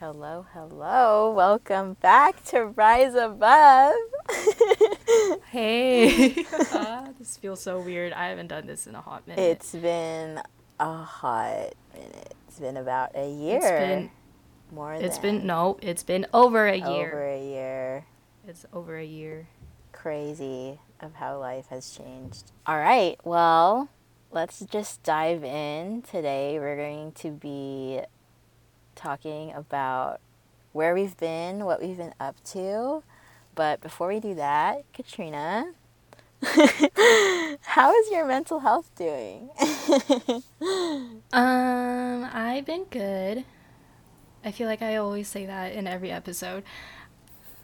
Hello, hello. Welcome back to Rise Above. Hey, Ah, this feels so weird. I haven't done this in a hot minute. it's been a hot minute. It's been about a year. It's been more it's than been no, it's been over a year. over a year. It's over a year. Crazy of how life has changed. All right, well, let's just dive in. Today we're going to be talking about where we've been, what we've been up to. But before we do that, Katrina, how is your mental health doing? Um, I've been good. I feel like I always say that in every episode.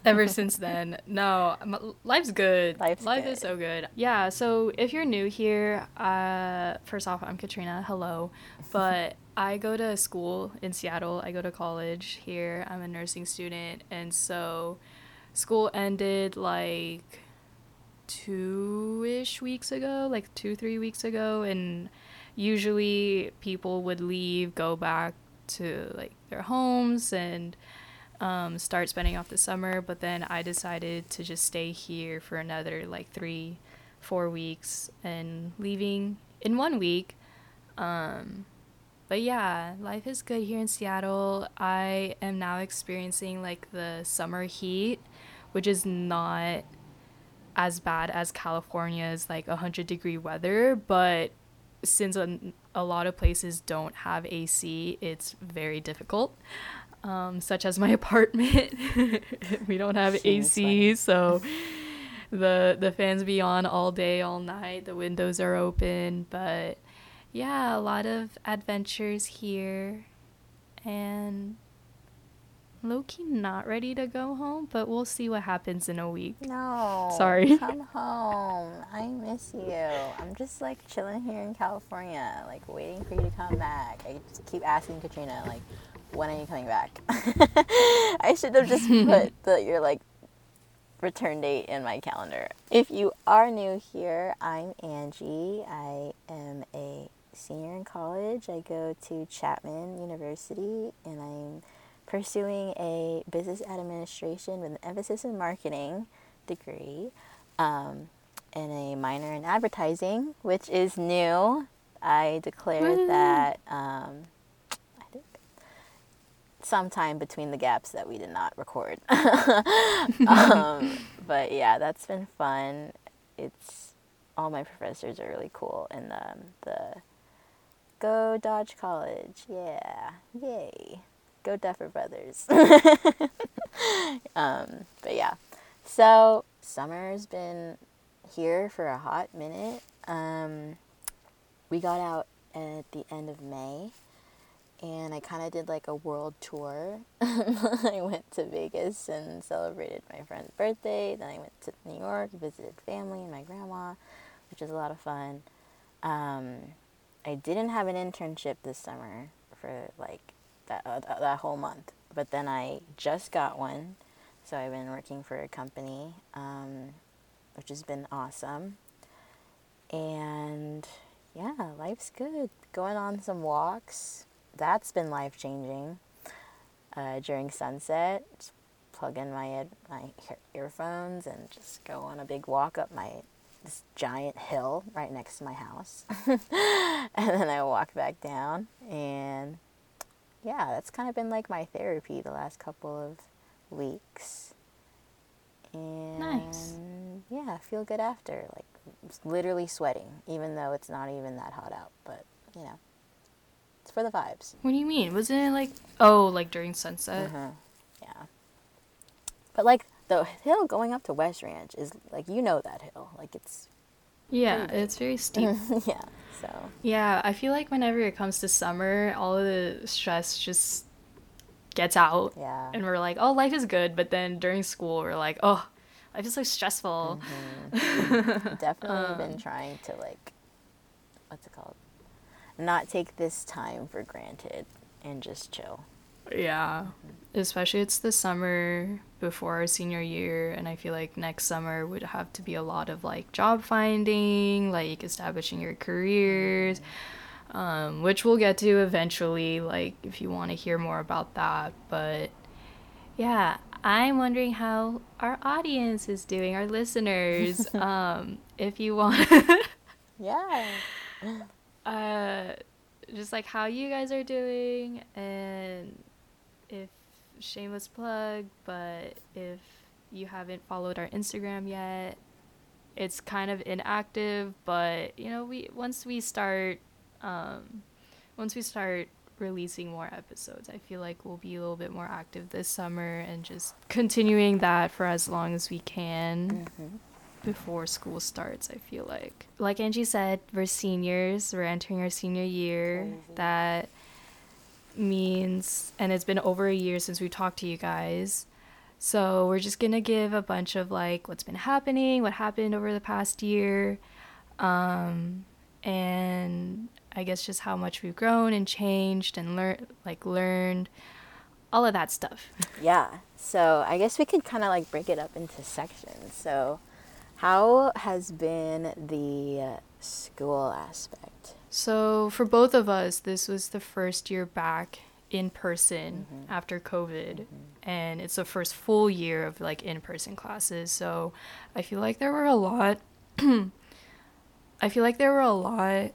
Ever since then, no, life's good. Life's Life good. is so good. Yeah. So if you're new here, uh, first off, I'm Katrina. Hello, but I go to school in Seattle. I go to college here. I'm a nursing student, and so school ended like two ish weeks ago, like two, three weeks ago. And usually people would leave, go back to like their homes and um, start spending off the summer. But then I decided to just stay here for another like three, four weeks and leaving in one week. Um, but yeah, life is good here in Seattle. I am now experiencing like the summer heat, which is not as bad as California's like 100 degree weather, but since a, a lot of places don't have AC, it's very difficult. Um, such as my apartment, we don't have AC, so the the fans be on all day, all night. The windows are open, but yeah, a lot of adventures here, and lowkey not ready to go home, but we'll see what happens in a week. No. Sorry. Come home. I miss you. I'm just like chilling here in California, like waiting for you to come back. I just keep asking Katrina, like, when are you coming back? I should have just put the your like return date in my calendar. If you are new here, I'm Angie. I am a senior in college. I go to Chapman University and I'm pursuing a business administration with an emphasis in marketing degree um, and a minor in advertising, which is new. I declared Woo. that um, sometime between the gaps that we did not record. um, but yeah, that's been fun. It's all my professors are really cool, and um, the Go Dodge College, yeah, yay, Go Duffer Brothers. um, but yeah, so summer's been here for a hot minute. Um, we got out at the end of May and I kind of did like a world tour. I went to Vegas and celebrated my friend's birthday. Then I went to New York, visited family and my grandma, which was a lot of fun. Um, I didn't have an internship this summer for like that uh, that whole month, but then I just got one, so I've been working for a company, um, which has been awesome. And yeah, life's good. Going on some walks. That's been life changing. Uh, during sunset, just plug in my ed- my earphones and just go on a big walk up my this giant hill right next to my house, and then I walk back down. And yeah, that's kind of been like my therapy the last couple of weeks. And Nice. yeah, I feel good after. Like literally sweating, even though it's not even that hot out. But you know, it's for the vibes. What do you mean? Wasn't it like oh, like during sunset? Mhm. Yeah. But like the hill going up to West Ranch is like you know that hill. Like it's Yeah, Pretty it's very steep. yeah. So yeah, I feel like whenever it comes to summer, all of the stress just gets out, yeah. and we're like, oh, life is good. But then during school, we're like, oh, life is so stressful. Definitely been trying to like what's it called? Not take this time for granted and just chill. Yeah, especially it's the summer before our senior year, and I feel like next summer would have to be a lot of like job finding, like establishing your careers, um, which we'll get to eventually, like if you want to hear more about that. But yeah, I'm wondering how our audience is doing, our listeners. um, if you want, Yeah. uh, just like how you guys are doing, and if shameless plug, but if you haven't followed our Instagram yet, it's kind of inactive. But you know, we once we start, um, once we start releasing more episodes, I feel like we'll be a little bit more active this summer and just continuing that for as long as we can Mhm. Before school starts, I feel like. Like Angie said, we're seniors, we're entering our senior year. Crazy. That means, and it's been over a year since we talked to you guys. So we're just gonna give a bunch of like what's been happening, what happened over the past year, um, and I guess just how much we've grown and changed and learned, like learned, all of that stuff. Yeah. So I guess we could kind of like break it up into sections. So, how has been the school aspect? So for both of us, this was the first year back in person mm-hmm. after COVID, mm-hmm. and it's the first full year of like in person classes. So I feel like there were a lot. I feel like there were a lot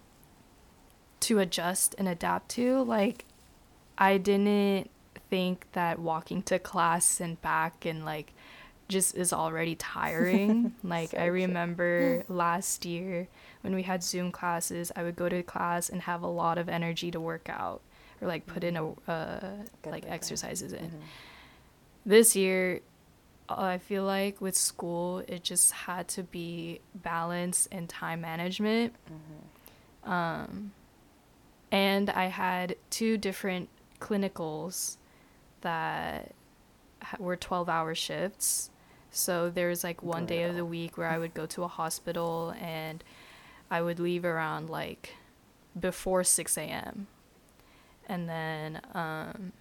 to adjust and adapt to. Like I didn't think that walking to class and back and like just is already tiring. like So I true. remember last year when we had Zoom classes, I would go to class and have a lot of energy to work out or like put in a uh, like exercises in. Mhm. This year, I feel like with school, it just had to be balance and time management. Mm-hmm. Um, and I had two different clinicals that were 12 hour shifts. So there was like one day of the week where I would go to a hospital and I would leave around like before 6 a.m. And then, um,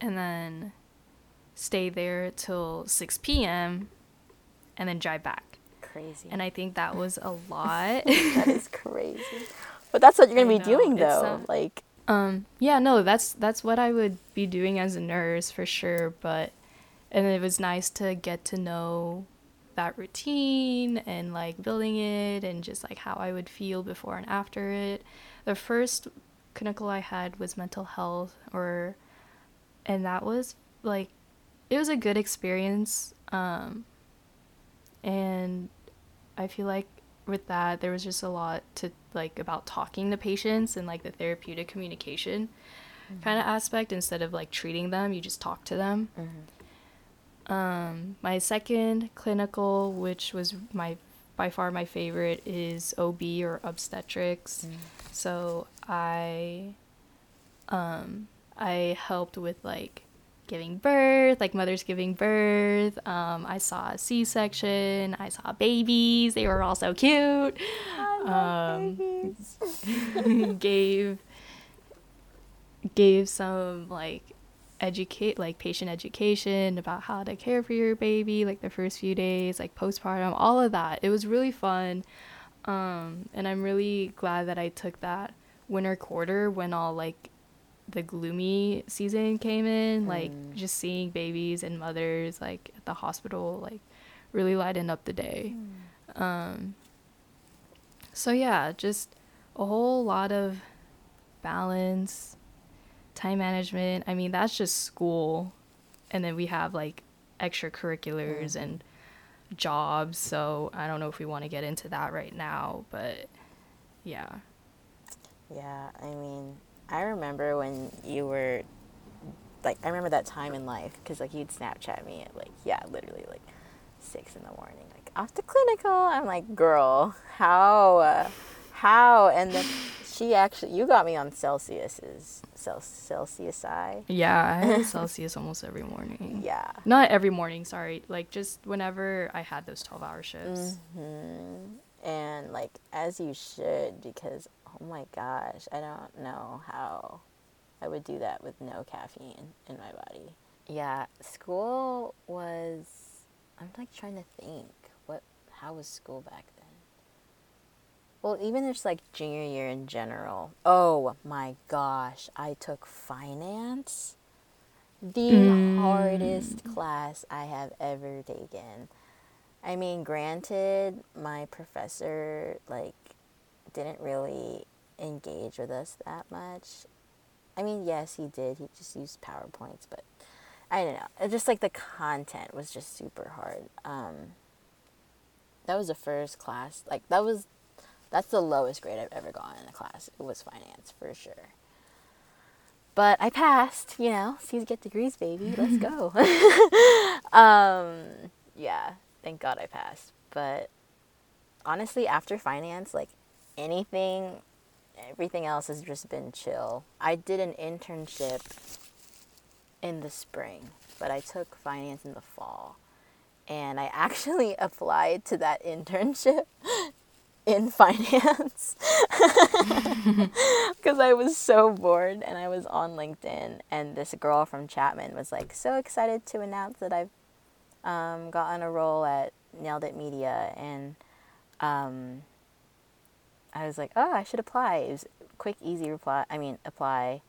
and then stay there till 6 p.m. and then drive back. Crazy. And I think that was a lot. that is crazy. But that's what you're gonna be know, doing though. like, Um, yeah, no, that's that's what I would be doing as a nurse for sure, but and it was nice to get to know that routine and like building it and just like how I would feel before and after it. The first clinical I had was mental health or and that was like it was a good experience. Um and I feel like with that there was just a lot to like about talking to patients and like the therapeutic communication kind of aspect instead of like treating them you just talk to them um my second clinical which was my by far my favorite is ob or obstetrics. So i um i helped with like giving birth like mothers giving birth. Um i saw a c-section. I saw babies. They were all so cute. Um, gave gave some like educate like patient education about how to care for your baby like the first few days like postpartum all of that. It was really fun um and i'm really glad that i took that winter quarter when all like the gloomy season came in like Mm. just seeing babies and mothers like at the hospital like really lightened up the day. Um so yeah just a whole lot of balance time management. I mean that's just school. And then we have like extracurriculars and jobs. So i don't know if we want to get into that right now but yeah. Yeah, I mean, I remember when you were, like, I remember that time in life because, like, you'd Snapchat me at, like, yeah, literally, like, six in the morning, like, off to clinical. I'm like, girl, how, uh, how? And then she actually, you got me on Celsius's, Cel- Celsius I. yeah i had celsius almost every morning Yeah. not every morning sorry like just whenever i had those 12 hour shifts hmm And like as you should, because oh my gosh, I don't know how I would do that with no caffeine in my body. Yeah, school was. I'm like trying to think. What? How was school back then? Well, even just like junior year in general. Oh my gosh, I took finance. The Mm. hardest class I have ever taken. I mean, granted, my professor like didn't really engage with us that much. I mean, yes, he did. He just used PowerPoints, but I don't know. Just like the content was just super hard. Um, that was the first class. Like that was that's the lowest grade I've ever gotten in a class. It was finance for sure. But I passed, you know. C's get degrees, baby. Let's go. um, yeah, thank God I passed. But honestly, after finance, like anything, everything else has just been chill. I did an internship in the spring, but I took finance in the fall. And I actually applied to that internship in finance. Because I was so bored and I was on LinkedIn and this girl from Chapman was like so excited to announce that I've um, gotten a role at Nailed It Media and um, I was like oh I should apply. It was quick easy reply I mean apply.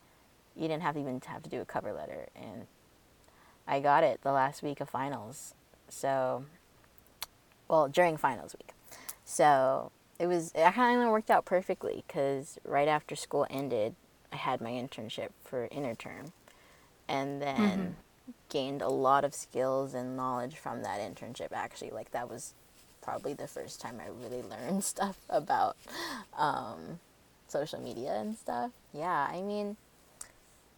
You didn't have to even have to do a cover letter and I got it the last week of finals. So well during finals week. So it was it kind of worked out perfectly because right after school ended i had my internship for interterm. And then gained a lot of skills and knowledge from that internship actually. Like that was probably the first time i really learned stuff about um, social media and stuff. Yeah i mean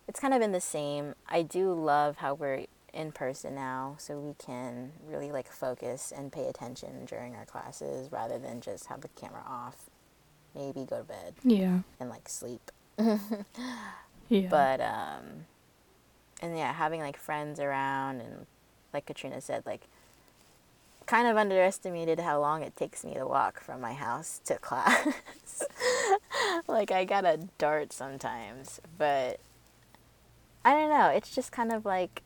it's kind of been the same. I do love how we're in person now so we can really like focus and pay attention during our classes rather than just have the camera off maybe go to bed Yeah. and like sleep Yeah. but um and yeah having like friends around and like katrina said like kind of underestimated how long it takes me to walk from my house to class like i gotta dart sometimes but i don't know it's just kind of like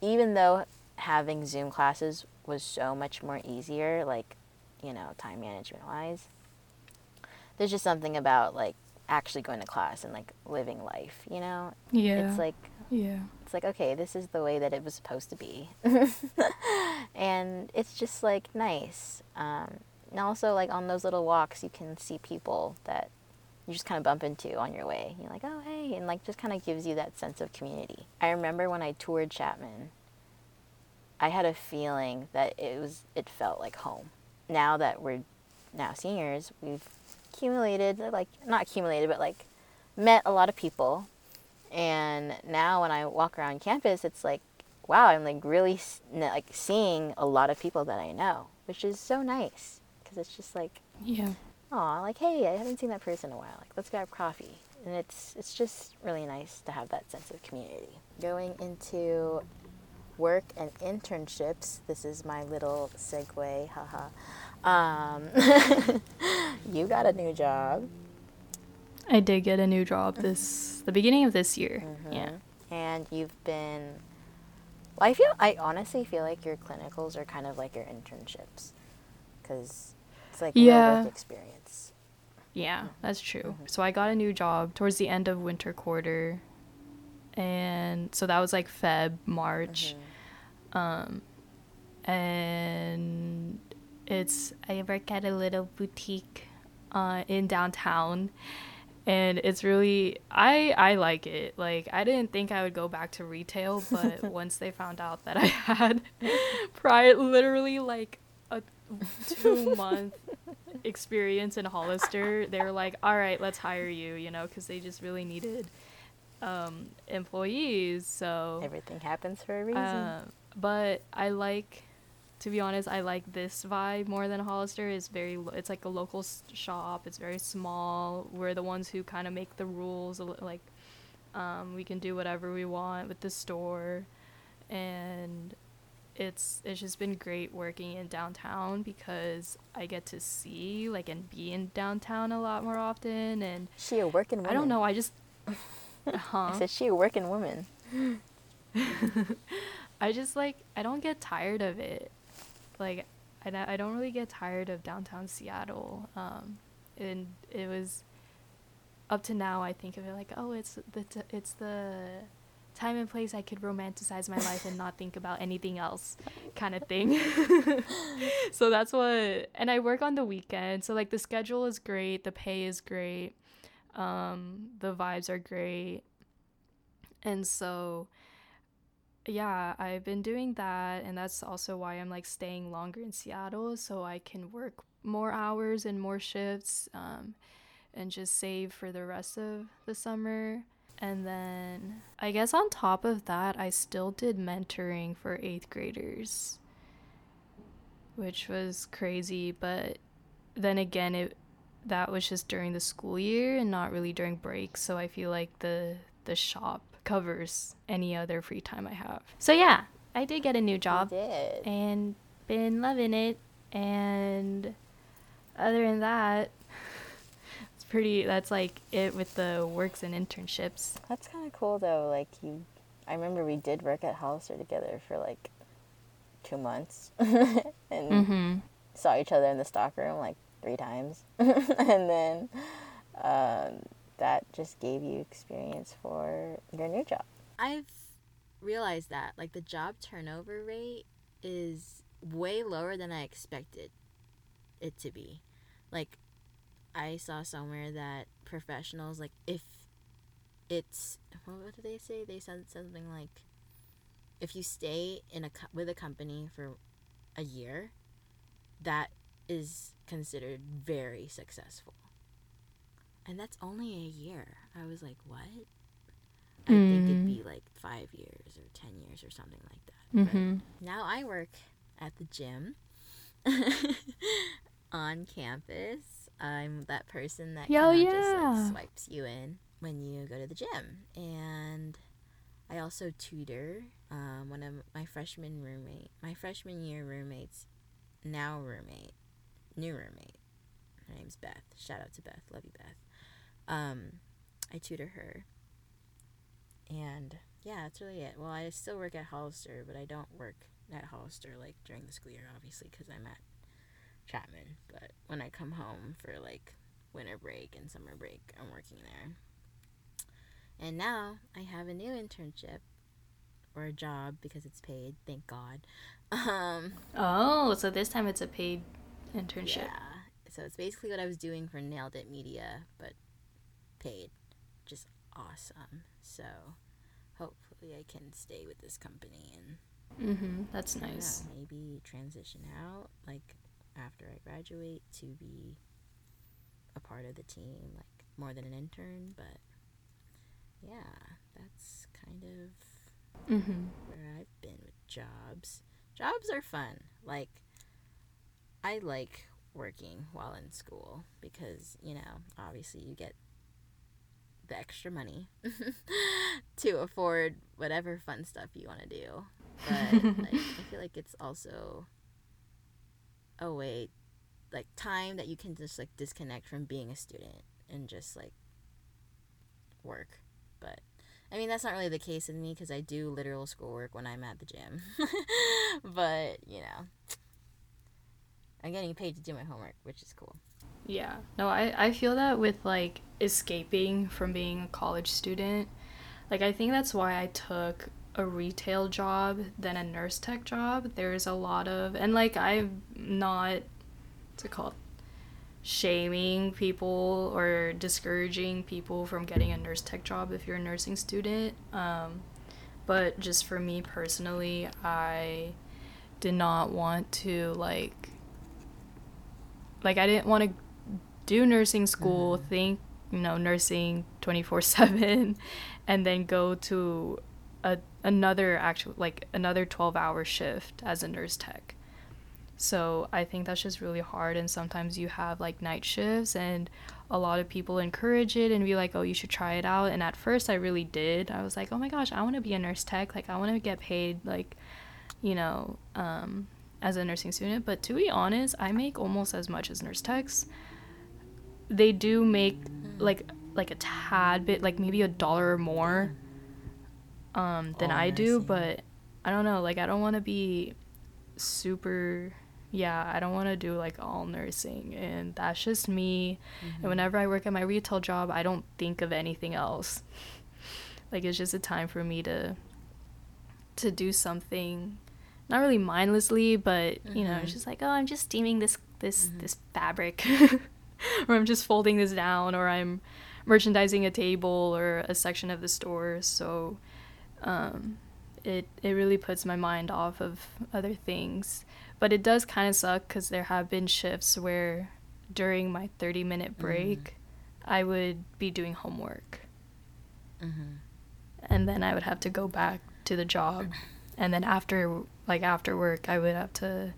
even though having zoom classes was so much more easier like you know time management wise there's just something about like actually going to class and like living life you know yeah. it's like yeah. it's like okay this is the way that it was supposed to be and it's just like nice um, and also like on those little walks you can see people that you just kind of bump into on your way. You're like oh hey and like just kind of gives you that sense of community. I remember when i toured chapman i had a feeling that it was it felt like home. Now that we're now seniors we've accumulated like not accumulated but like met a lot of people. And now when I walk around campus, it's like, wow, I'm like really like seeing a lot of people that I know, which is so nice because it's just like, Yeah. Oh, like hey, I haven't seen that person in a while. Like let's grab coffee, and it's it's just really nice to have that sense of community. Going into work and internships, this is my little segue, haha. Um, you got a new job. I did get a new job this the beginning of this year. Yeah. Mhm. And you've been. Well, I feel. I honestly feel like your clinicals are kind of like your internships, because it's like real Yeah. work experience. Yeah, that's true. Mhm. So I got a new job towards the end of winter quarter. And so that was like Feb, March. Mhm. Um and it's I work at a little boutique uh in downtown and it's really I I like it. Like I didn't think I would go back to retail, but once they found out that I had prior literally like 2 month experience in Hollister, they were like, "All right, let's hire you," you know, cuz they just really needed um employees. So Everything happens for a reason. um, but I like, to be honest, I like this vibe more than Hollister. It's very, lo- it's like a local s- shop. It's very small. We're the ones who kind of make the rules. Like, um, we can do whatever we want with the store, and it's it's just been great working in downtown because I get to see like and be in downtown a lot more often. And she a working woman. I don't know. I just, I said she a working woman. I just like I don't get tired of it. Like I, don't- I don't really get tired of downtown Seattle. Um, and it was up to now I think of it like oh it's the t- it's the time and place I could romanticize my life and not think about anything else kind of thing. so that's what and I work on the weekend. So like the schedule is great, the pay is great. Um the vibes are great. And so yeah, I've been doing that and that's also why I'm like staying longer in Seattle so I can work more hours and more shifts um and just save for the rest of the summer. And then I guess on top of that, I still did mentoring for eighth graders, which was crazy. But then again, it that was just during the school year and not really during breaks. So I feel like the the shop covers any other free time I have. So yeah, I did get a new job and been loving it. And other than that, pretty that's like it with the works and internships. That's kind of cool though like you i remember we did work at hollister together for like two months and mm-hmm. saw each other in the stockroom like three times. And then um, that just gave you experience for your new job. I've realized that like the job turnover rate is way lower than i expected it to be. Like I saw somewhere that professionals like if it's what did they say? They said something like if you stay in a with a company for a year, that is considered very successful. And that's only a year. I was like, what? I mm. think it'd be like five years or ten years or something like that. Mm-hmm. now I work at the gym on campus I'm that person that Yo, yeah. just like swipes you in when you go to the gym. And I also tutor um, one of my freshman roommate, my freshman year roommates, now roommate, new roommate. Her name's Beth. Shout out to Beth. Love you, Beth. Um, I tutor her. And yeah, that's really it. Well, I still work at Hollister, but I don't work at Hollister like during the school year, obviously, because I'm at Chapman, but when I come home for like winter break and summer break, I'm working there. And now I have a new internship or a job because it's paid, thank God. Um, oh, so this time it's a paid internship. Yeah. So it's basically what I was doing for Nailed It Media, but paid. Just awesome. So hopefully I can stay with this company and mm-hmm, that's nice. Yeah, maybe transition out. Like graduate to be a part of the team, like more than an intern. But yeah, that's kind of mm-hmm. where I've been with jobs. Jobs are fun. Like, I like working while in school because, you know, obviously you get the extra money to afford whatever fun stuff you want to do. But like, I feel like it's also a way like time that you can just like disconnect from being a student and just like work. But i mean that's not really the case in me because i do literal schoolwork when i'm at the gym. But you know i'm getting paid to do my homework which is cool. Yeah. No i i feel that with like escaping from being a college student like i think that's why i took a retail job than a nurse tech job. There's a lot of and like I'm not what's it called? Shaming people or discouraging people from getting a nurse tech job if you're a nursing student. Um, but just for me personally, I did not want to like like I didn't want to do nursing school, mm-hmm. think, you know, nursing 24/7 and then go to a another actual like another 12 hour shift as a nurse tech so i think that's just really hard and sometimes you have like night shifts and a lot of people encourage it and be like oh you should try it out. And at first i really did. I was like oh my gosh i want to be a nurse tech. Like i want to get paid like you know um, as a nursing student. But to be honest i make almost as much as nurse techs. They do make like like a tad bit like maybe a dollar or more um, than oh, I do, but I don't know. Like, I don't want to be super, yeah, I don't want to do like all nursing. And that's just me. Mm-hmm. And whenever I work at my retail job, I don't think of anything else. like it's just a time for me to to do something not really mindlessly, but you know, it's Mhm. just like, oh, I'm just steaming this this Mhm. this fabric or I'm just folding this down or I'm merchandising a table or a section of the store. So um it it really puts my mind off of other things. But it does kind of suck cuz there have been shifts where during my 30 minute break I would be doing homework Mm-hmm. and then I would have to go back to the job, and then after like after work, I would have to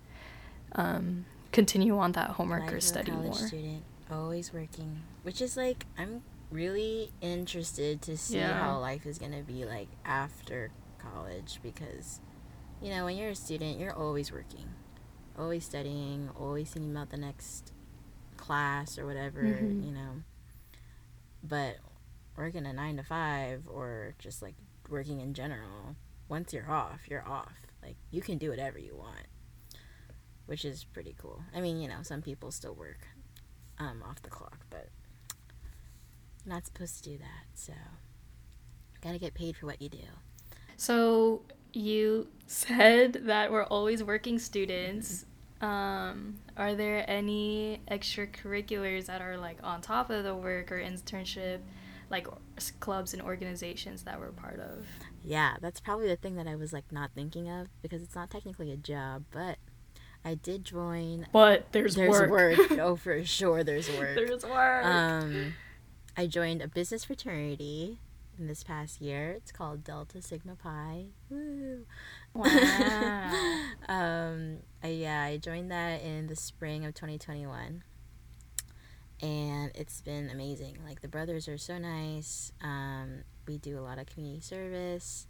um, continue on that homework Life or study more. student, always working, which is like I'm really interested to see Yeah. how life is gonna be like after college because, you know, when you're a student, you're always working, always studying, always thinking about the next class or whatever, Mhm. you know. But working a nine to five or just like working in general, once you're off, you're off. Like you can do whatever you want which is pretty cool. I mean, you know, some people still work um, off the clock, but not supposed to do that. So, gotta get paid for what you do. So you said that we're always working students. Um, are there any extracurriculars that are like on top of the work or internship, like clubs and organizations that we're part of? Yeah, that's probably the thing that I was like not thinking of because it's not technically a job, but I did join. But there's, There's work. work. oh, for sure, there's work. there's work. Um, I joined a business fraternity in this past year. It's called Delta Sigma Pi. Woo! Wow. um, I, yeah, I joined that in the spring of 2021, and it's been amazing. Like the brothers are so nice. Um, we do a lot of community service.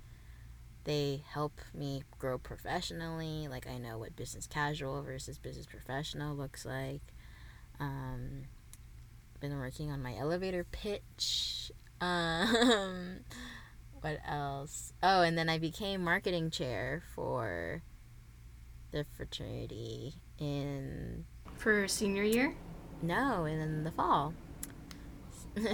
They help me grow professionally. Like I know what business casual versus business professional looks like. Um, been working on my elevator pitch. Um, what else? Oh, and then I became marketing chair for the fraternity in For senior year? no in the fall.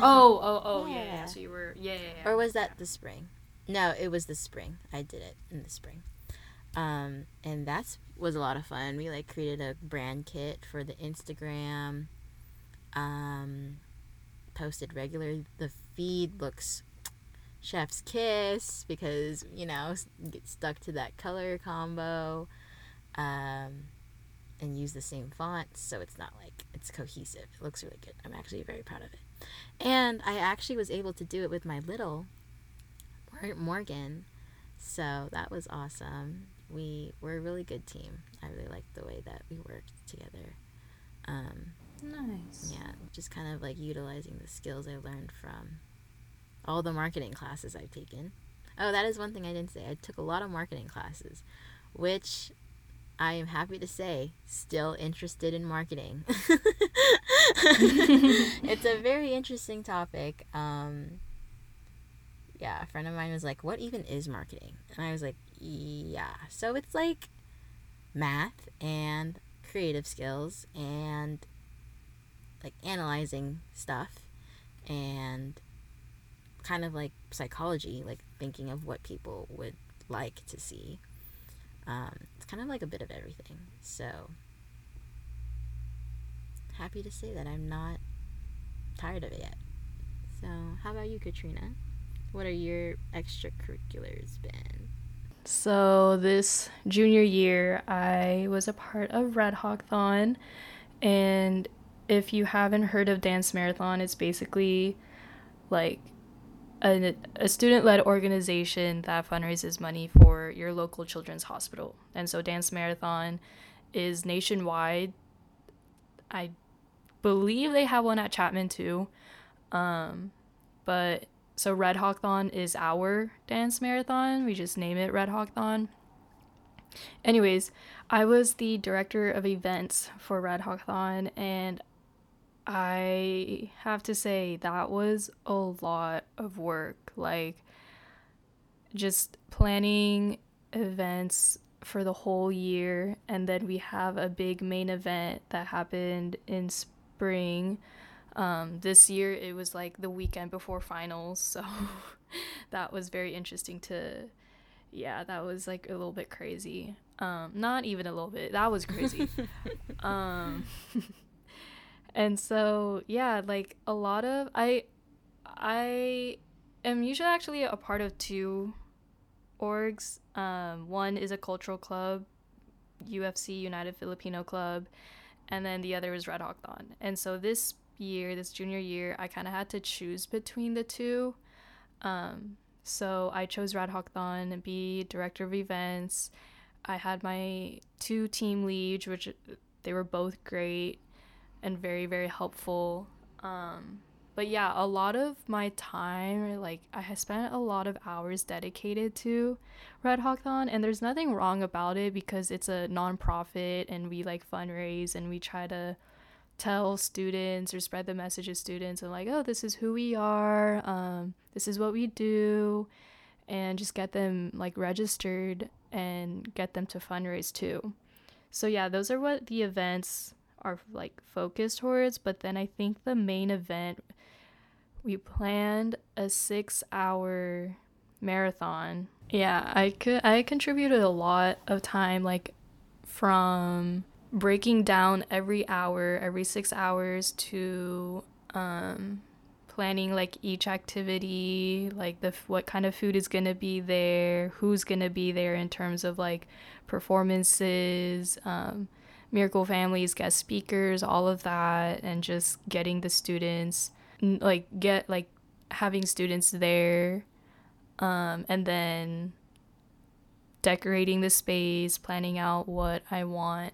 Oh, oh, oh, yeah. yeah. Yeah. So you were, yeah, yeah, yeah. or was that the spring? No, it was the spring. I did it in the spring. Um, and that was a lot of fun. We like created a brand kit for the Instagram. Um, posted regular. The feed looks chef's kiss because you know get stuck to that color combo. Um, and use the same font so it's not like it's cohesive. It looks really good. I'm actually very proud of it. And I actually was able to do it with my little Morgan. So that was awesome. We were a really good team. I really liked the way that we worked together. Um, Nice. yeah, just kind of like utilizing the skills I learned from all the marketing classes I've taken. Oh, that is one thing I didn't say. I took a lot of marketing classes, which I am happy to say still interested in marketing. it's a very interesting topic. Um, yeah, a friend of mine was like, "What even is marketing?" And I was like, "Yeah, so it's like math and creative skills and like analyzing stuff and kind of like psychology, like thinking of what people would like to see. Um, it's kind of like a bit of everything. So happy to say that I'm not tired of it yet. So, how about you, Katrina? What are your extracurriculars been? So this junior year, I was a part of Red Hawkthon, and if you haven't heard of Dance Marathon, it's basically like a, a student-led organization that fundraises money for your local children's hospital. And so Dance Marathon is nationwide. I believe they have one at Chapman too. Um, but so Red Hawkthon is our dance marathon. We just name it Red Hawkthon. Anyways, I was the director of events for Red Hawkthon, and I have to say that was a lot of work. Like, just planning events for the whole year and then we have a big main event that happened in spring um, this year it was like the weekend before finals so that was very interesting to yeah that was like a little bit crazy um, not even a little bit that was crazy um, and so yeah like a lot of i i am usually actually a part of two orgs. Um, one is a cultural club ufc united filipino club and then the other is red hawk thon and so this year this junior year i kind of had to choose between the two. Um, so i chose red hawk thon and be director of events. I had my two team leads which they were both great and very very helpful. Um, but yeah a lot of my time like i have spent a lot of hours dedicated to red hawk thon and there's nothing wrong about it because it's a nonprofit and we like fundraise and we try to tell students or spread the message to students and like oh this is who we are um, this is what we do and just get them like registered and get them to fundraise too. So yeah those are what the events are like focused towards but then i think the main event we planned a six hour marathon. Yeah i could i contributed a lot of time like from breaking down every hour every six hours to um planning like each activity like the what kind of food is going to be there who's going to be there in terms of like performances um, miracle families guest speakers all of that and just getting the students like get like having students there um, and then decorating the space planning out what i want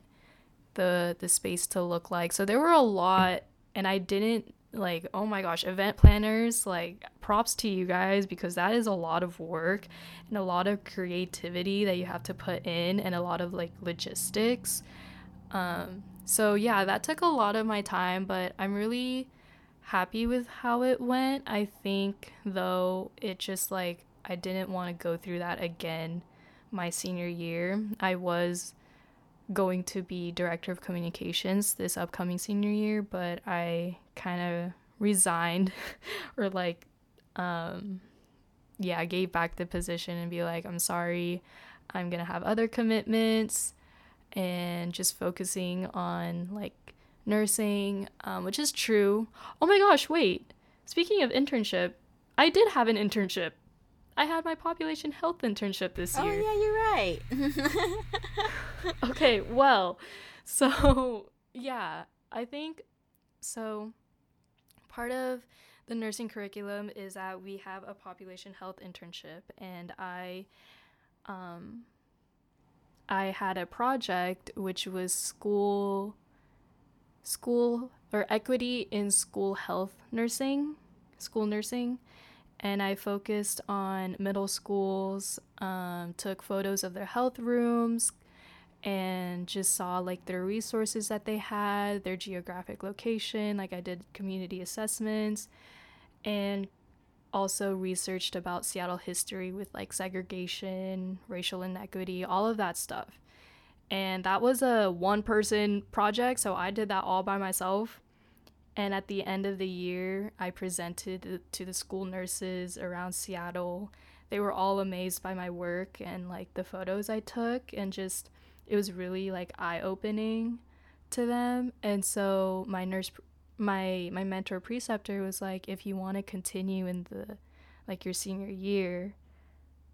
the the space to look like. So there were a lot and i didn't like oh my gosh event planners like props to you guys because that is a lot of work and a lot of creativity that you have to put in and a lot of like logistics um so yeah that took a lot of my time but i'm really happy with how it went. I think though it just like i didn't want to go through that again my senior year. I was going to be director of communications this upcoming senior year, but I kind of resigned or like um yeah, gave back the position and be like, I'm sorry, I'm going to have other commitments and just focusing on like nursing, um, which is true. Oh my gosh, wait. Speaking of internship, I did have an internship. I had my population health internship this year. Oh yeah, you're right. okay, well, so yeah, I think so. Part of the nursing curriculum is that we have a population health internship, and I, um, I had a project which was school, school or equity in school health nursing, school nursing, and I focused on middle schools, um, took photos of their health rooms, and just saw like their resources that they had, their geographic location. Like I did community assessments and also researched about Seattle history with like segregation, racial inequity, all of that stuff. And that was a one person project, so I did that all by myself. And at the end of the year, I presented to the school nurses around Seattle. They were all amazed by my work and like the photos I took and just it was really like eye opening to them. And so my nurse my my mentor preceptor was like if you want to continue in the like your senior year,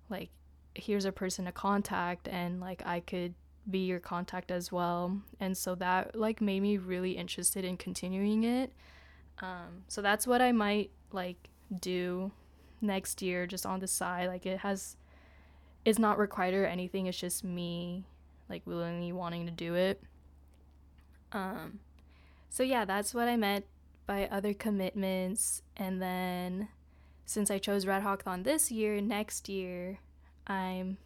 like here's a person to contact and like I could be your contact as well. And so that like made me really interested in continuing it. Um, so that's what I might like do next year just on the side. Like it has it's not required or anything, it's just me like willingly wanting to do it. Um so yeah, that's what I meant by other commitments and then since I chose Red Hawk Thon this year, next year I'm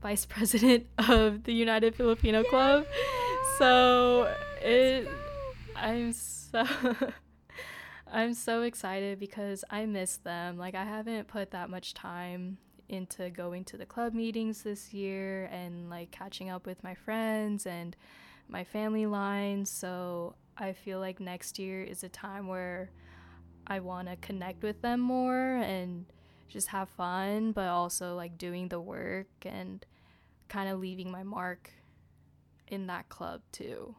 vice president of the United Filipino Club. So it I'm so I'm so excited because I miss them. Like I haven't put that much time into going to the club meetings this year and like catching up with my friends and my family lines. So I feel like next year is a time where I want to connect with them more and just have fun, but also like doing the work and kind of leaving my mark in that club too.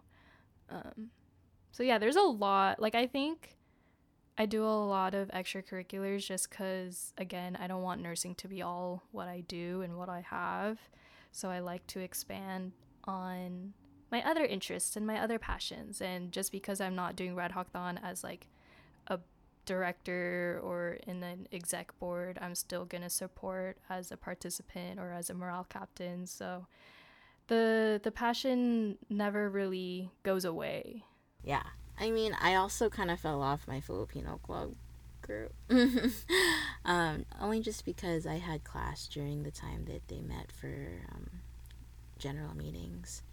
Um, so yeah, there's a lot. Like I think I do a lot of extracurriculars just because again, I don't want nursing to be all what I do and what I have. So I like to expand on my other interests and my other passions. And just because I'm not doing Red Hawkthon as like a director or in an exec board, I'm still gonna support as a participant or as a morale captain. So the the passion never really goes away. Yeah. I mean, I also kind of fell off my Filipino club group. um, only just because I had class during the time that they met for um, general meetings.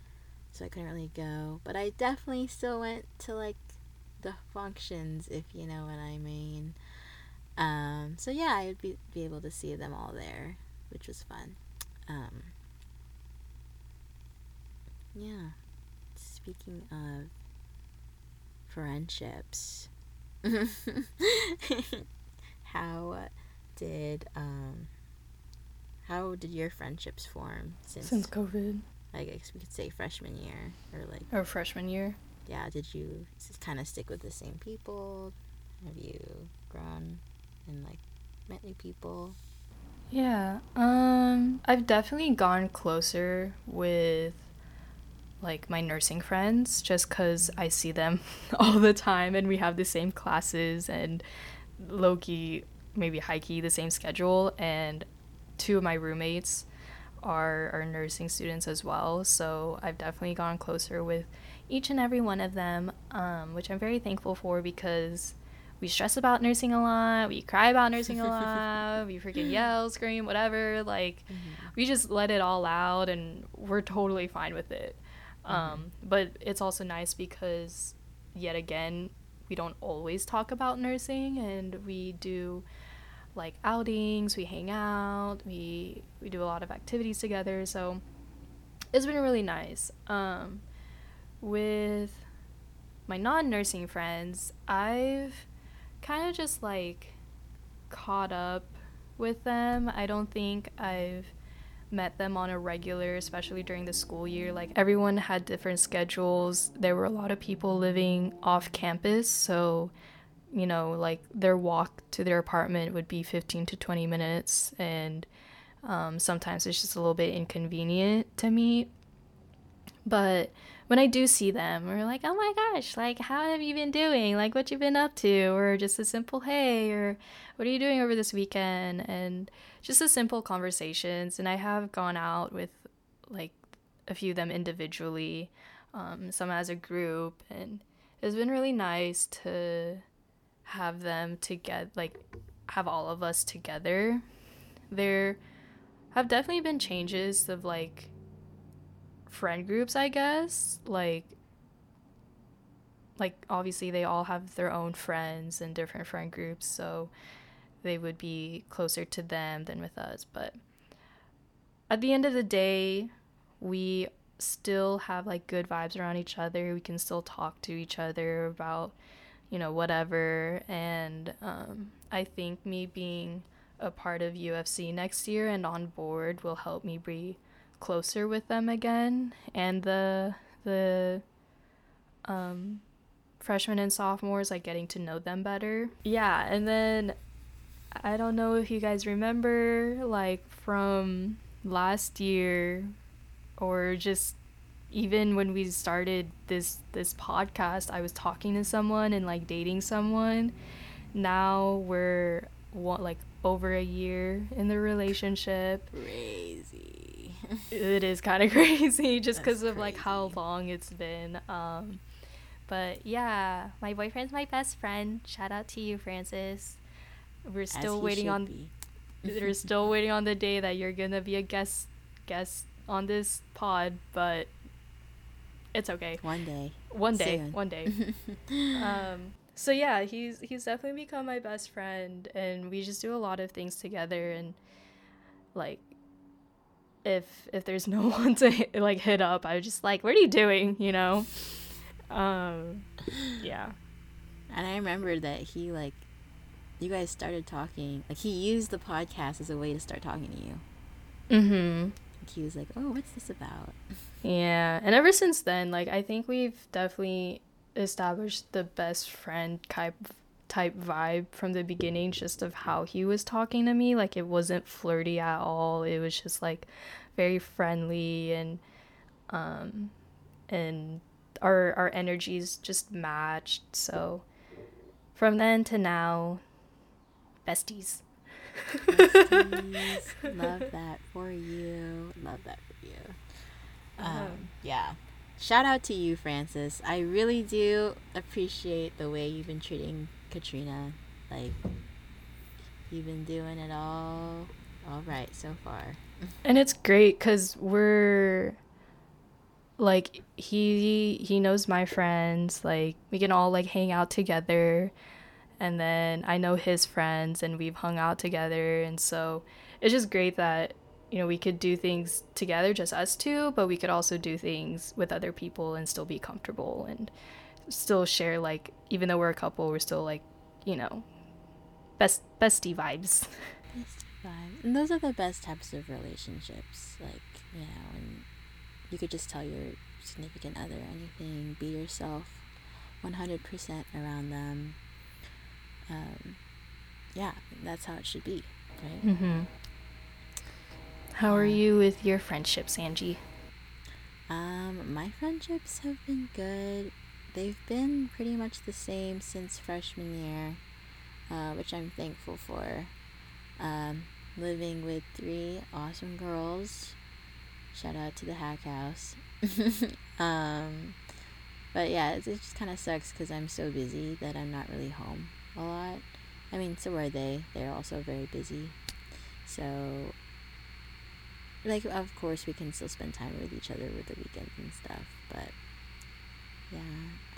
So I couldn't really go. But I definitely still went to like the functions, if you know what I mean. Um, so yeah, I would be, be able to see them all there, which was fun. Um, yeah. Speaking of friendships, how did um, how did your friendships form since Since COVID I guess we could say freshman year or like or freshman year. yeah? Did you kind of stick with the same people? Have you grown and like met new people? Yeah. Um I've definitely gone closer with like my nursing friends just cuz I see them all the time and we have the same classes and low-key maybe high-key the same schedule and two of my roommates are are nursing students as well so I've definitely gone closer with each and every one of them um, which I'm very thankful for because we stress about nursing a lot, we cry about nursing a lot, we freaking yell, scream, whatever. Like, we just let it all out and we're totally fine with it. Um, but it's also nice because, yet again, we don't always talk about nursing and we do like outings, we hang out, we, we do a lot of activities together. So, it's been really nice. Um, with my non nursing friends, I've kind of just like caught up with them. I don't think I've met them on a regular, especially during the school year. Like everyone had different schedules. There were a lot of people living off campus, so you know, like their walk to their apartment would be 15 to 20 minutes and um, sometimes it's just a little bit inconvenient to meet but when I do see them, we're like, oh my gosh, like, how have you been doing? Like, what you've been up to? Or just a simple, hey, or what are you doing over this weekend? And just a simple conversations. And I have gone out with like a few of them individually, um, some as a group. And it's been really nice to have them together, like, have all of us together. There have definitely been changes of like, friend groups, I guess. Like like obviously they all have their own friends and different friend groups, so they would be closer to them than with us, but at the end of the day, we still have like good vibes around each other. We can still talk to each other about, you know, whatever. And um, I think me being a part of UFC next year and on board will help me be closer with them again and the the um freshmen and sophomores like getting to know them better yeah and then i don't know if you guys remember like from last year or just even when we started this this podcast i was talking to someone and like dating someone. Now we're what like over a year in the relationship. Crazy. it is kind of crazy just because of like how long it's been um but yeah my boyfriend's my best friend. Shout out to you francis. We're still waiting on we're still waiting on the day that you're gonna be a guest guest on this pod but it's okay One day. one day Soon. one day um so yeah he's he's definitely become my best friend and we just do a lot of things together and like if if there's no one to hit, like hit up, I was just like, "What are you doing?" You know. Um, yeah. And I remember that he like, you guys started talking. Like he used the podcast as a way to start talking to you. Mm-hmm. Like, he was like, "Oh, what's this about?" Yeah, and ever since then, like I think we've definitely established the best friend type type vibe from the beginning just of how he was talking to me like it wasn't flirty at all it was just like very friendly and um and our our energies just matched so from then to now besties Besties. Love that for you. Love that for you. Uh-huh. Um, yeah. Shout out to you, Francis. I really do appreciate the way you've been treating Katrina. Like, you've been doing it all all right so far. and it's great because we're like he he knows my friends like we can all like hang out together and then i know his friends and we've hung out together and so it's just great that you know we could do things together just us two but we could also do things with other people and still be comfortable and still share like even though we're a couple we're still like you know best bestie vibes Vibe. And those are the best types of relationships. Like, you know, and you could just tell your significant other anything, be yourself 100% around them. Um, yeah, that's how it should be, right? mm-hmm. How are you with your friendships angie Um, my friendships have been good. They've been pretty much the same since freshman year, uh, which I'm thankful for. Um, living with three awesome girls. Shout out to the Hack House. um, but yeah, it, it just kind of sucks because I'm so busy that I'm not really home a lot. I mean, so are they. They're also very busy. So like of course we can still spend time with each other with the weekends and stuff but yeah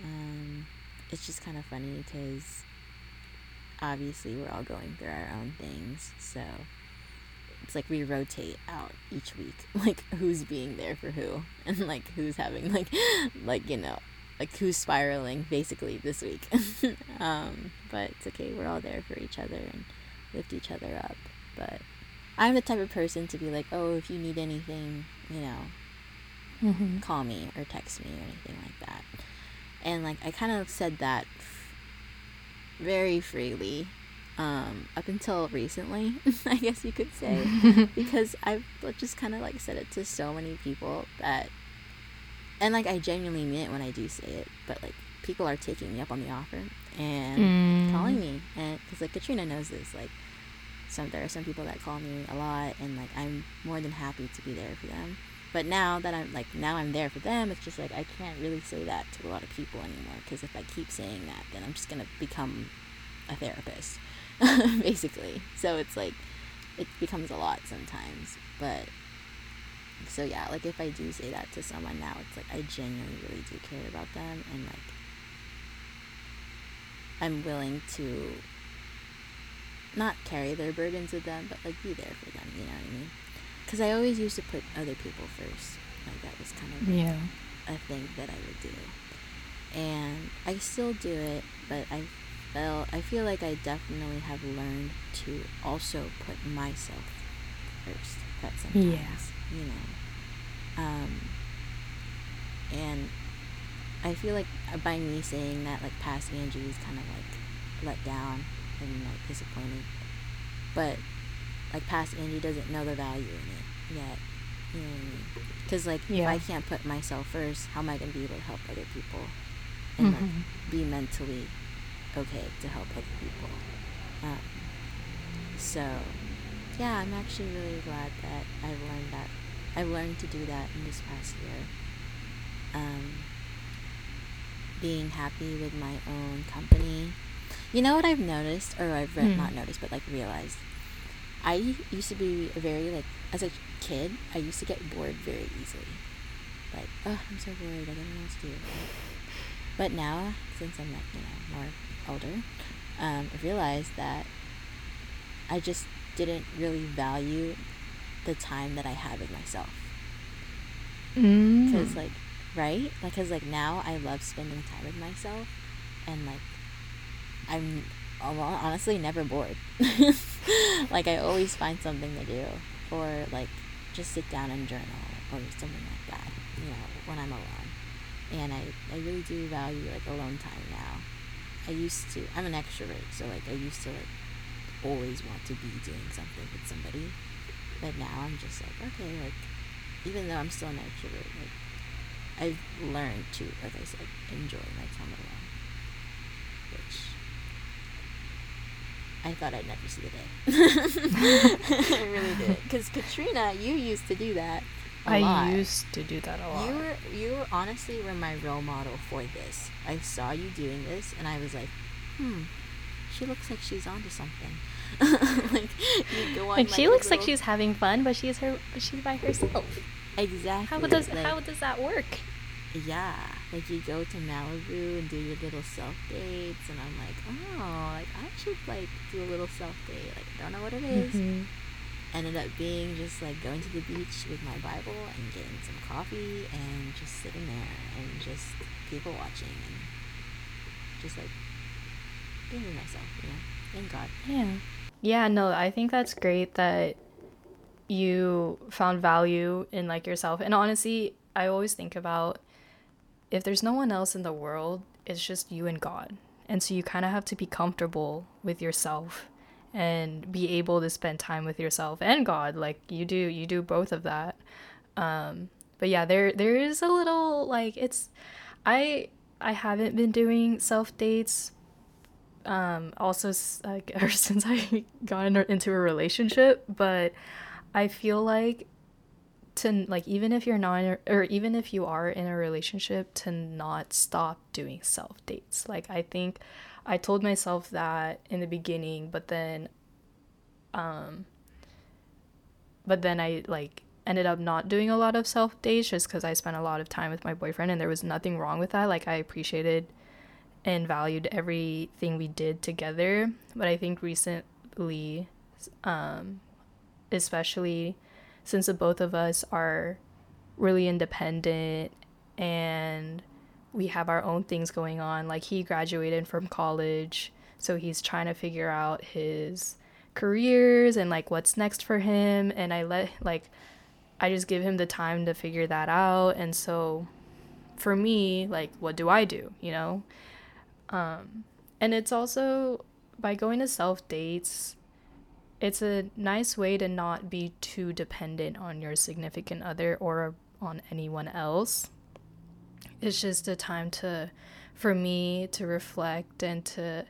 um it's just kind of funny because obviously we're all going through our own things so it's like we rotate out each week like who's being there for who and like who's having like like you know like who's spiraling basically this week. Um but it's okay we're all there for each other and lift each other up but i'm the type of person to be like oh if you need anything you know mm-hmm. call me or text me or anything like that. And like I kind of said that f- very freely um, up until recently, I guess you could say, because I've just kind of like said it to so many people that, and like I genuinely mean it when I do say it, but like people are taking me up on the offer and Mm. calling me, and because like Katrina knows this, like some there are some people that call me a lot, and like I'm more than happy to be there for them. But now that I'm like now I'm there for them, it's just like I can't really say that to a lot of people anymore because if I keep saying that, then I'm just gonna become a therapist, basically. So it's like it becomes a lot sometimes. But so yeah, like if I do say that to someone now, it's like I genuinely really do care about them and like I'm willing to not carry their burdens with them, but like be there for them. You know what I mean? Because I always used to put other people first. Like that was kind of yeah a thing that I would do. And I still do it, but I feel I feel like I definitely have learned to also put myself first That sometimes. Yeah. You know. Um and I feel like by me saying that like past Angie is kind of like let down and like disappointed. But like past Andy doesn't know the value in it yet. You know what I mean? Because like Yeah. if I can't put myself first, how am I gonna be able to help other people and Mhm. like be mentally okay to help other people? Um, so yeah, I'm actually really glad that I've learned that. I've learned to do that in this past year. Um, being happy with my own company. You know what I've noticed, or I've re- Hmm. not noticed, but like realized. I used to be very like as a kid. I used to get bored very easily. Like, oh, I'm so bored. I don't know what to do. But now, since I'm like you know more older, um, I realized that I just didn't really value the time that I have with myself. Mm. Because, like, right? Like, because, like, now I love spending time with myself. And, like, I'm uh, hon- honestly never bored. like, I always find something to do. Or, like, just sit down and journal or something like that, you know, when I'm alone. And I, I really do value, like, alone time now. I used to, I'm an extrovert, so, like, I used to, like, always want to be doing something with somebody. But now I'm just like, okay, like, even though I'm still an extrovert, like, I've learned to, like I said, enjoy my time alone. Which I thought I'd never see the day. I really did. Because Katrina, you used to do that. a I lot. used to do that a lot. You were you were honestly were my role model for this. I saw you doing this, and I was like, hmm, she looks like she's onto something. like you go on. like she a looks like she's having fun, but she's her, but she's by herself. exactly. How does like, how does that work? Yeah, like you go to Malibu and do your little self dates, and I'm like, oh, like I should like do a little self date. Like I don't know what it is. Mhm. Ended up being just like going to the beach with my Bible and getting some coffee and just sitting there and just people watching and just like being with myself, you know. Thank God. Yeah. Yeah, no, I think that's great that you found value in like yourself. And honestly, I always think about if there's no one else in the world, it's just you and God. And so you kind of have to be comfortable with yourself and be able to spend time with yourself and God. Like you do, you do both of that. Um, but yeah, there there is a little like it's I I haven't been doing self dates um also like ever since i got in- into a relationship but i feel like to like even if you're not or even if you are in a relationship to not stop doing self dates like i think i told myself that in the beginning but then um but then i like ended up not doing a lot of self dates just because i spent a lot of time with my boyfriend and there was nothing wrong with that like i appreciated and valued everything we did together. But I think recently, um, especially since the both of us are really independent and we have our own things going on, like he graduated from college, so he's trying to figure out his careers and like what's next for him. And I let, like, I just give him the time to figure that out. And so for me, like, what do I do, you know? Um, and it's also by going to self dates, it's a nice way to not be too dependent on your significant other or on anyone else. It's just a time to, for me, to reflect and to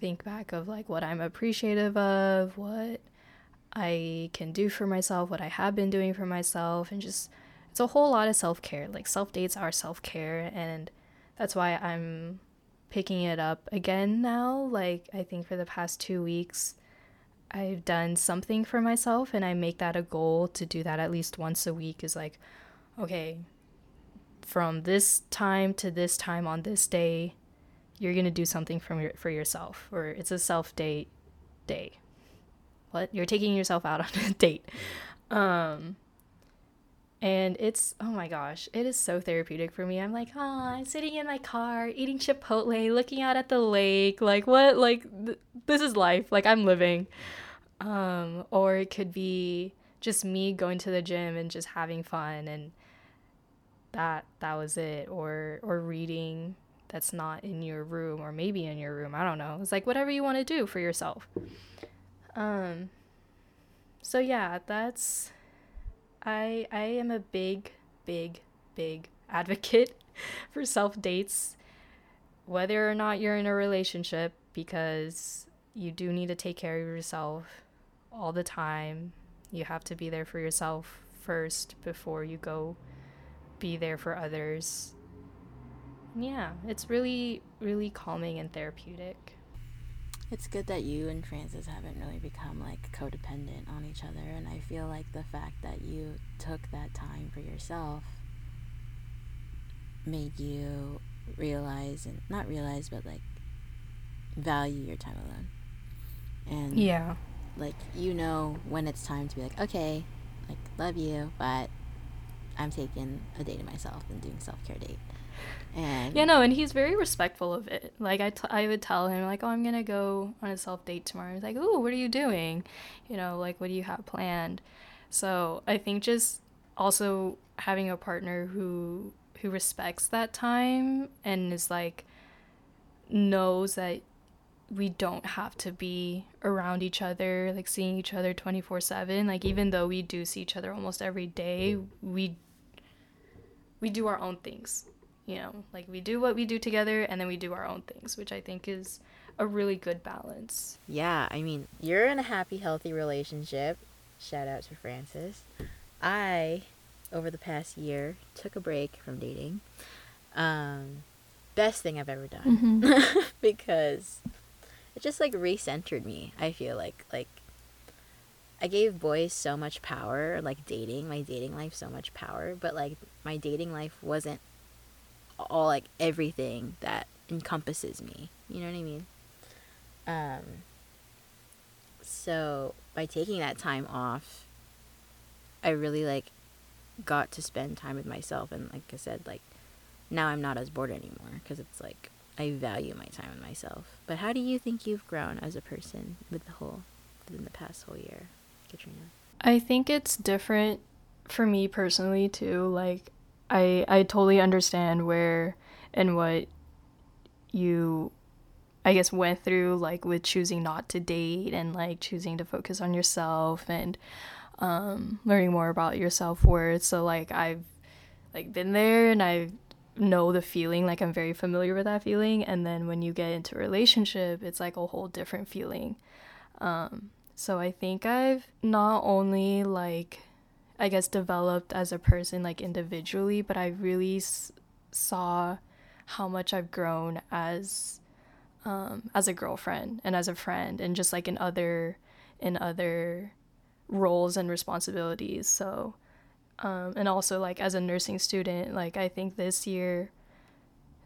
think back of like what I'm appreciative of, what I can do for myself, what I have been doing for myself, and just it's a whole lot of self care. Like self dates are self care, and that's why I'm picking it up again now. Like, I think for the past two weeks, I've done something for myself, and I make that a goal to do that at least once a week. Is like, okay, from this time to this time on this day, you're gonna do something from your, for yourself, or it's a self date day. What? You're taking yourself out on a date. Um, and it's oh my gosh, it is so therapeutic for me. I'm like, ah, sitting in my car, eating Chipotle, looking out at the lake. Like what? Like th- this is life. Like I'm living. Um, or it could be just me going to the gym and just having fun, and that that was it. Or or reading that's not in your room, or maybe in your room. I don't know. It's like whatever you want to do for yourself. Um. So yeah, that's I I am a big, big, big advocate for self dates, whether or not you're in a relationship, because you do need to take care of yourself all the time. You have to be there for yourself first before you go be there for others. Yeah, it's really, really calming and therapeutic. It's good that you and Francis haven't really become like codependent on each other, and I feel like the fact that you took that time for yourself made you realize and not realize, but like value your time alone. And Yeah. like you know when it's time to be like, okay, like love you, but I'm taking a day to myself and doing self care date. And Yeah, no, and he's very respectful of it. Like I, t- I would tell him like, "Oh, I'm gonna go on a self date tomorrow." He's like, "Oh, what are you doing? You know, like what do you have planned?" So I think just also having a partner who who respects that time and is like knows that we don't have to be around each other, like seeing each other 24 7. Like, even though we do see each other almost every day, we we do our own things you know like we do what we do together and then we do our own things which i think is a really good balance Yeah, I mean, you're in a happy, healthy relationship. Shout out to Francis. I, over the past year, took a break from dating. Um, best thing I've ever done because it just like recentered me. I feel like like I gave boys so much power, like dating, my dating life so much power, but like my dating life wasn't all like everything that encompasses me. You know what I mean? Um so by taking that time off, I really like got to spend time with myself and like I said like now I'm not as bored anymore because it's like I value my time with myself. But how do you think you've grown as a person with the whole within the past whole year, Katrina? i think it's different for me personally too. Like i i totally understand where and what you i guess went through like with choosing not to date and like choosing to focus on yourself and um learning more about your self-worth. So like i've like been there and i know the feeling like i'm very familiar with that feeling. And then when you get into a relationship it's like a whole different feeling. Um so i think i've not only like i guess developed as a person like individually but i really s- saw how much i've grown as um as a girlfriend and as a friend and just like in other in other roles and responsibilities. So um, and also like as a nursing student like i think this year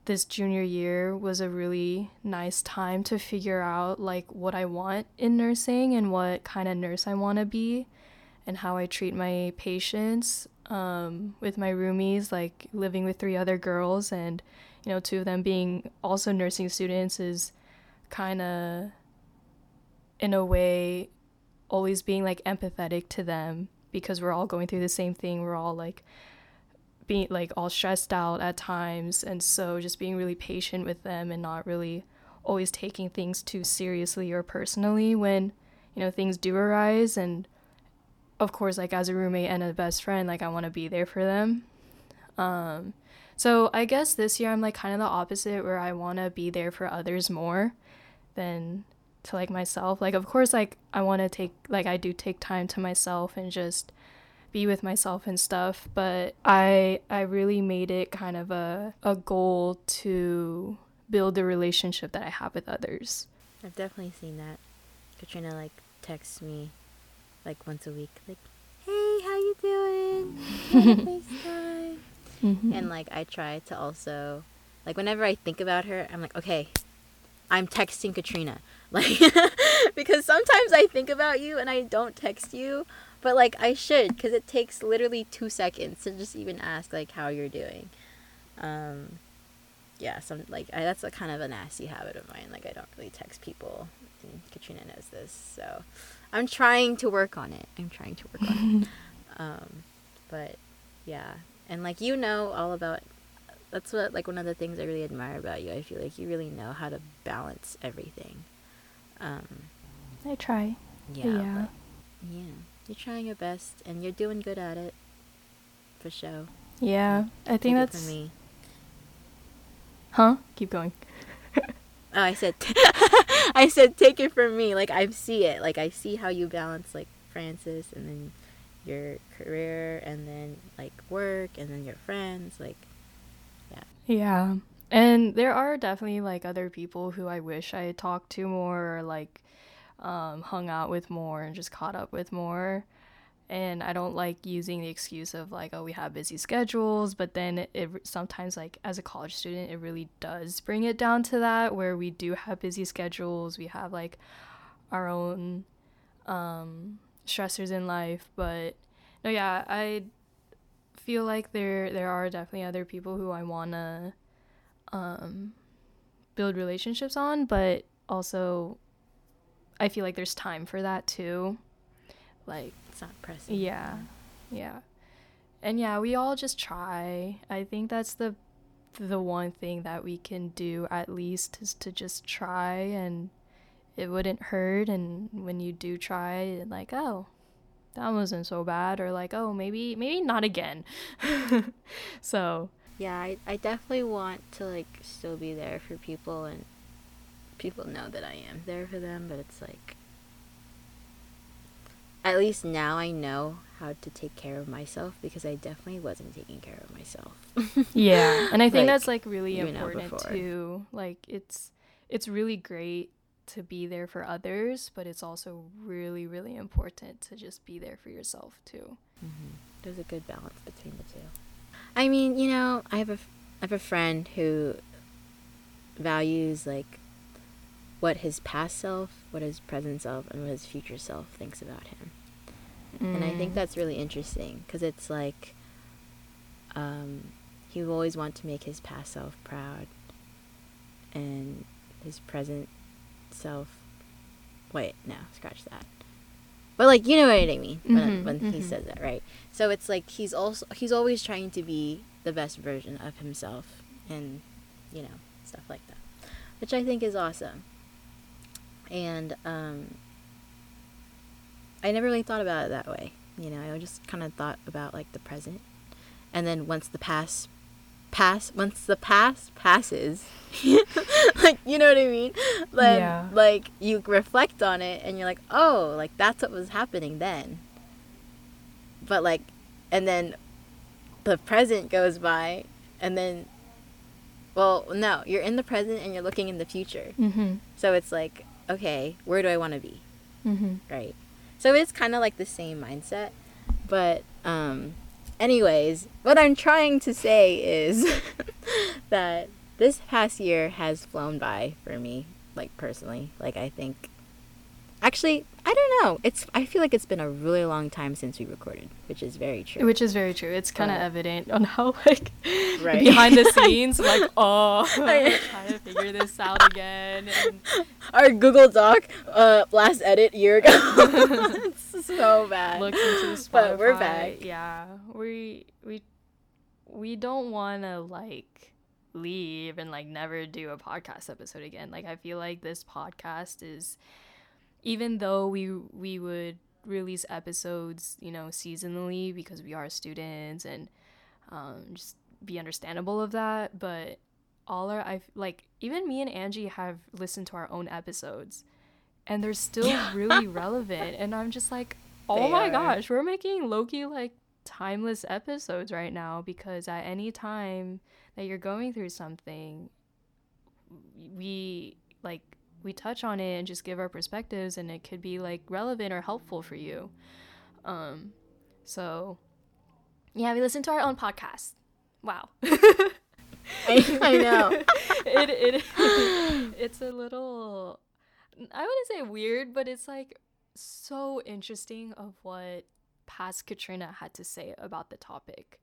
this junior year was a really nice time to figure out like what i want in nursing and what kind of nurse i want to be and how i treat my patients um, with my roomies like living with three other girls and you know two of them being also nursing students is kind of in a way always being like empathetic to them because we're all going through the same thing. We're all like being like all stressed out at times and so just being really patient with them and not really always taking things too seriously or personally when you know things do arise and of course like as a roommate and a best friend like I want to be there for them. Um so I guess this year I'm like kind of the opposite where I want to be there for others more than to like myself. Like of course like I want to take like I do take time to myself and just be with myself and stuff, but I I really made it kind of a a goal to build the relationship that I have with others. I've definitely seen that. Katrina like texts me like once a week, like, "Hey, how you doing? FaceTime?" Mm-hmm. And like I try to also like whenever I think about her, I'm like, okay, I'm texting Katrina. Like because sometimes I think about you and I don't text you, but like I should cuz it takes literally 2 seconds to just even ask like how you're doing. Um yeah, some like I, that's a kind of a nasty habit of mine. Like I don't really text people. And Katrina knows this. So I'm trying to work on it. I'm trying to work on it. Um but yeah, and like you know all about that's what like one of the things I really admire about you. I feel like you really know how to balance everything. Um, I try. yeah, Yeah. but- yeah. You're trying your best, and you're doing good at it. For sure. Yeah. I think it that's me. Huh? Keep going. Oh, I said, I said, take it from me. Like I see it. Like I see how you balance like Francis, and then your career, and then like work, and then your friends. Like, Yeah. Yeah, and there are definitely like other people who I wish I had talked to more or like um, hung out with more and just caught up with more. And I don't like using the excuse of like, oh, we have busy schedules. But then it, sometimes, like, as a college student, it really does bring it down to that where we do have busy schedules. We have like our own um, stressors in life. But no, yeah, I feel like there there are definitely other people who I wanna um build relationships on, but also I feel like there's time for that too. Like It's not pressing. yeah. Yeah. And yeah, we all just try. I think that's the the one thing that we can do at least is to just try and it wouldn't hurt and when you do try and like oh that wasn't so bad or like oh maybe maybe not again so Yeah, I, I definitely want to like still be there for people and people know that I am there for them, but it's like at least now I know how to take care of myself because I definitely wasn't taking care of myself. yeah and i think Like, that's like really important too like it's it's really great to be there for others but it's also really really important to just be there for yourself too Mm-hmm. There's a good balance between the two. I mean, you know, I have a I have a friend who values like what his past self, what his present self, and what his future self thinks about him. And I think Mm. that's really interesting because it's like um, he will always want to make his past self proud and his present self. Wait, no, scratch that. But like you know what I mean when, Mhm, when he mhm. says that, right? So it's like he's also he's always trying to be the best version of himself, and you know stuff like that, which I think is awesome. And um, I never really thought about it that way. You know, I just kind of thought about like the present, and then once the past pass, once the past passes, like you know what I mean, then Yeah. like you reflect on it, and you're like, oh, like that's what was happening then. But like, and then the present goes by, and then, well, no, you're in the present and you're looking in the future. mm-hmm. So it's like, okay, where do I want to be? Mm-hmm. right? So it's kind of like the same mindset, but um, anyways, what I'm trying to say is that this past year has flown by for me, like personally. Like I think, actually, I don't know. It's I feel like it's been a really long time since we recorded, which is very true. Which is very true. It's kind of evident on how like Right. behind the scenes, like oh, I- I'm trying to figure this out again. And Our Google Doc, uh, last edit year ago. it's so bad. looks into Spotify. But we're back. Yeah, we we we don't want to like leave and like never do a podcast episode again. Like I feel like this podcast is, even though we we would release episodes, you know, seasonally because we are students and um, just be understandable of that, but all our I like even me and Angie have listened to our own episodes and they're still really relevant and I'm just like oh They my are. gosh we're making lowkey like timeless episodes right now because at any time that you're going through something we like we touch on it and just give our perspectives and it could be like relevant or helpful for you um so yeah we listen to our own podcast wow I, I know. it it it's a little I wouldn't say weird, but it's like so interesting of what past Katrina had to say about the topic.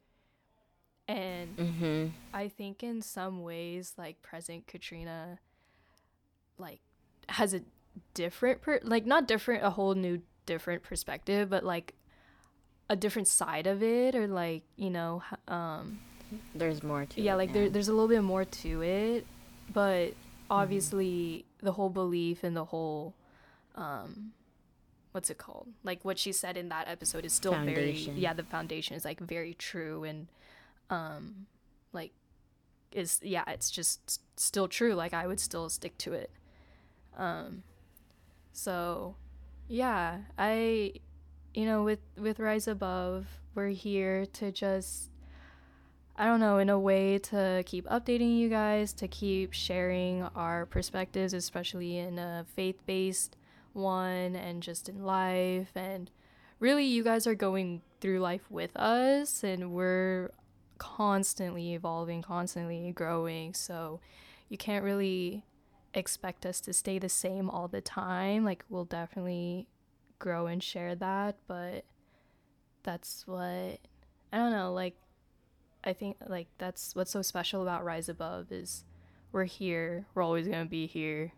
And Mm-hmm. I think in some ways like present Katrina like has a different per- like not different a whole new different perspective, but like a different side of it or like, you know, um There's more to yeah it like now. there, there's a little bit more to it but obviously the whole belief and the whole um what's it called like what she said in that episode is still Foundation. very yeah the foundation is like very true and um like is yeah it's just still true like i would still stick to it um so yeah i you know with with rise above we're here to just I don't know, in a way to keep updating you guys, to keep sharing our perspectives, especially in a faith based one and just in life. And really, you guys are going through life with us, and we're constantly evolving, constantly growing. So you can't really expect us to stay the same all the time. Like, we'll definitely grow and share that, but that's what I don't know, like I think like that's what's so special about Rise Above is we're here, we're always going to be here.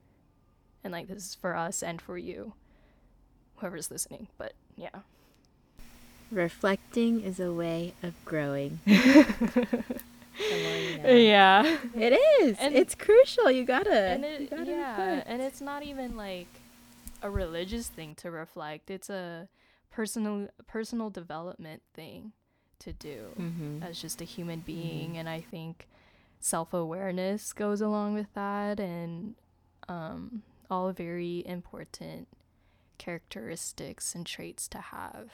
And like this is for us and for you. Whoever's listening, but yeah. Reflecting is a way of growing. Yeah. It is. And- it's crucial. You gotta. and it, gotta yeah, reflect. and it's not even like a religious thing to reflect. It's a personal personal development thing to do Mhm. as just a human being, and I think self awareness goes along with that, and um, all very important characteristics and traits to have.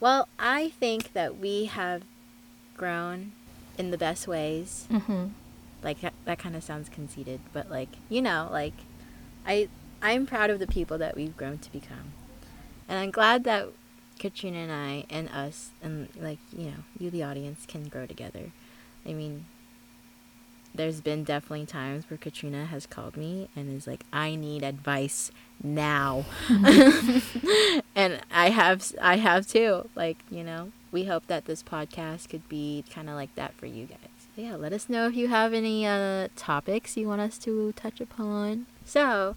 Well, I think that we have grown in the best ways. Mm-hmm. Like that, that kind of sounds conceited, but like you know, like I I'm proud of the people that we've grown to become, and I'm glad that Katrina and I and us and like you know you the audience can grow together. I mean, there's been definitely times where Katrina has called me and is like, I need advice now. and I have I have too. Like, you know, we hope that this podcast could be kind of like that for you guys. But yeah, let us know if you have any uh topics you want us to touch upon. So,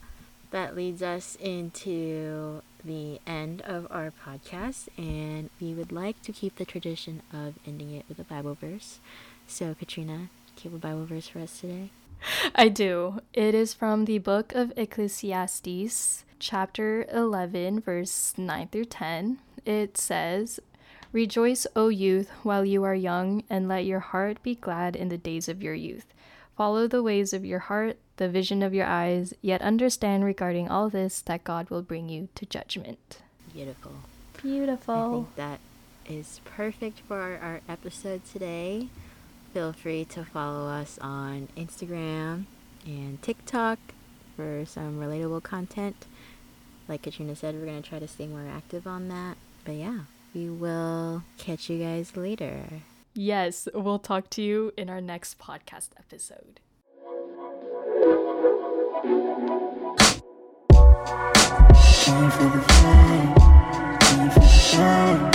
that leads us into the end of our podcast and we would like to keep the tradition of ending it with a Bible verse. So, Katrina, keep a Bible verse for us today. I do. It is from the book of Ecclesiastes, chapter 11, verse 9 through 10. It says, Rejoice, O youth, while you are young, and let your heart be glad in the days of your youth. Follow the ways of your heart, the vision of your eyes, yet understand regarding all this that God will bring you to judgment. Beautiful. Beautiful. I think that is perfect for our, our episode today. Feel free to follow us on Instagram and TikTok for some relatable content. Like Katrina said, we're going to try to stay more active on that. But yeah, we will catch you guys later. Yes, we'll talk to you in our next podcast episode. Time for the fun. Time for the fun.